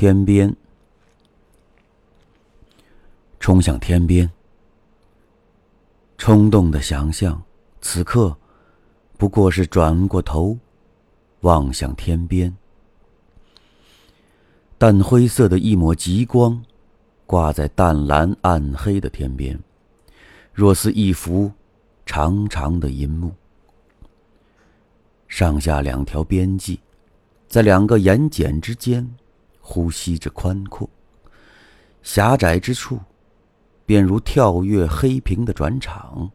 天边，冲向天边，冲动的想象，此刻不过是转过头，望向天边。淡灰色的一抹极光，挂在淡蓝暗黑的天边，若似一幅长长的银幕。上下两条边际，在两个眼睑之间，呼吸着宽阔。狭窄之处，便如跳跃黑屏的转场。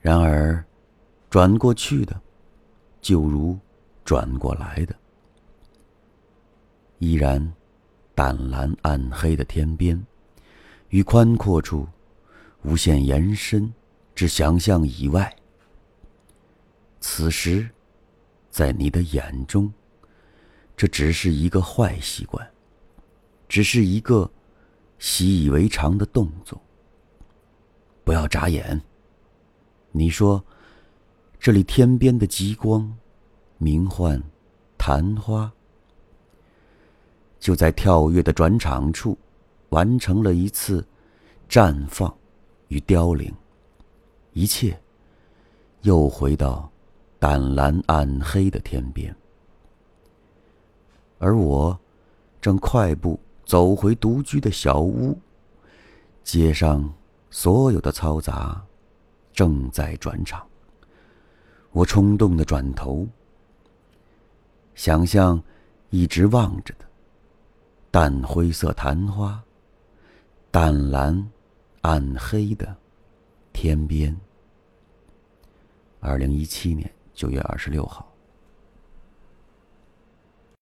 然而，转过去的，就如转过来的，依然淡蓝暗黑的天边，与宽阔处无限延伸至想象以外。此时，在你的眼中，这只是一个坏习惯，只是一个习以为常的动作。不要眨眼。你说，这里天边的极光，名唤昙花，就在跳跃的转场处，完成了一次绽放与凋零，一切又回到。淡蓝暗黑的天边，而我正快步走回独居的小屋。街上所有的嘈杂正在转场。我冲动的转头，想象一直望着的淡灰色昙花，淡蓝暗黑的天边。二零一七年。九月二十六号。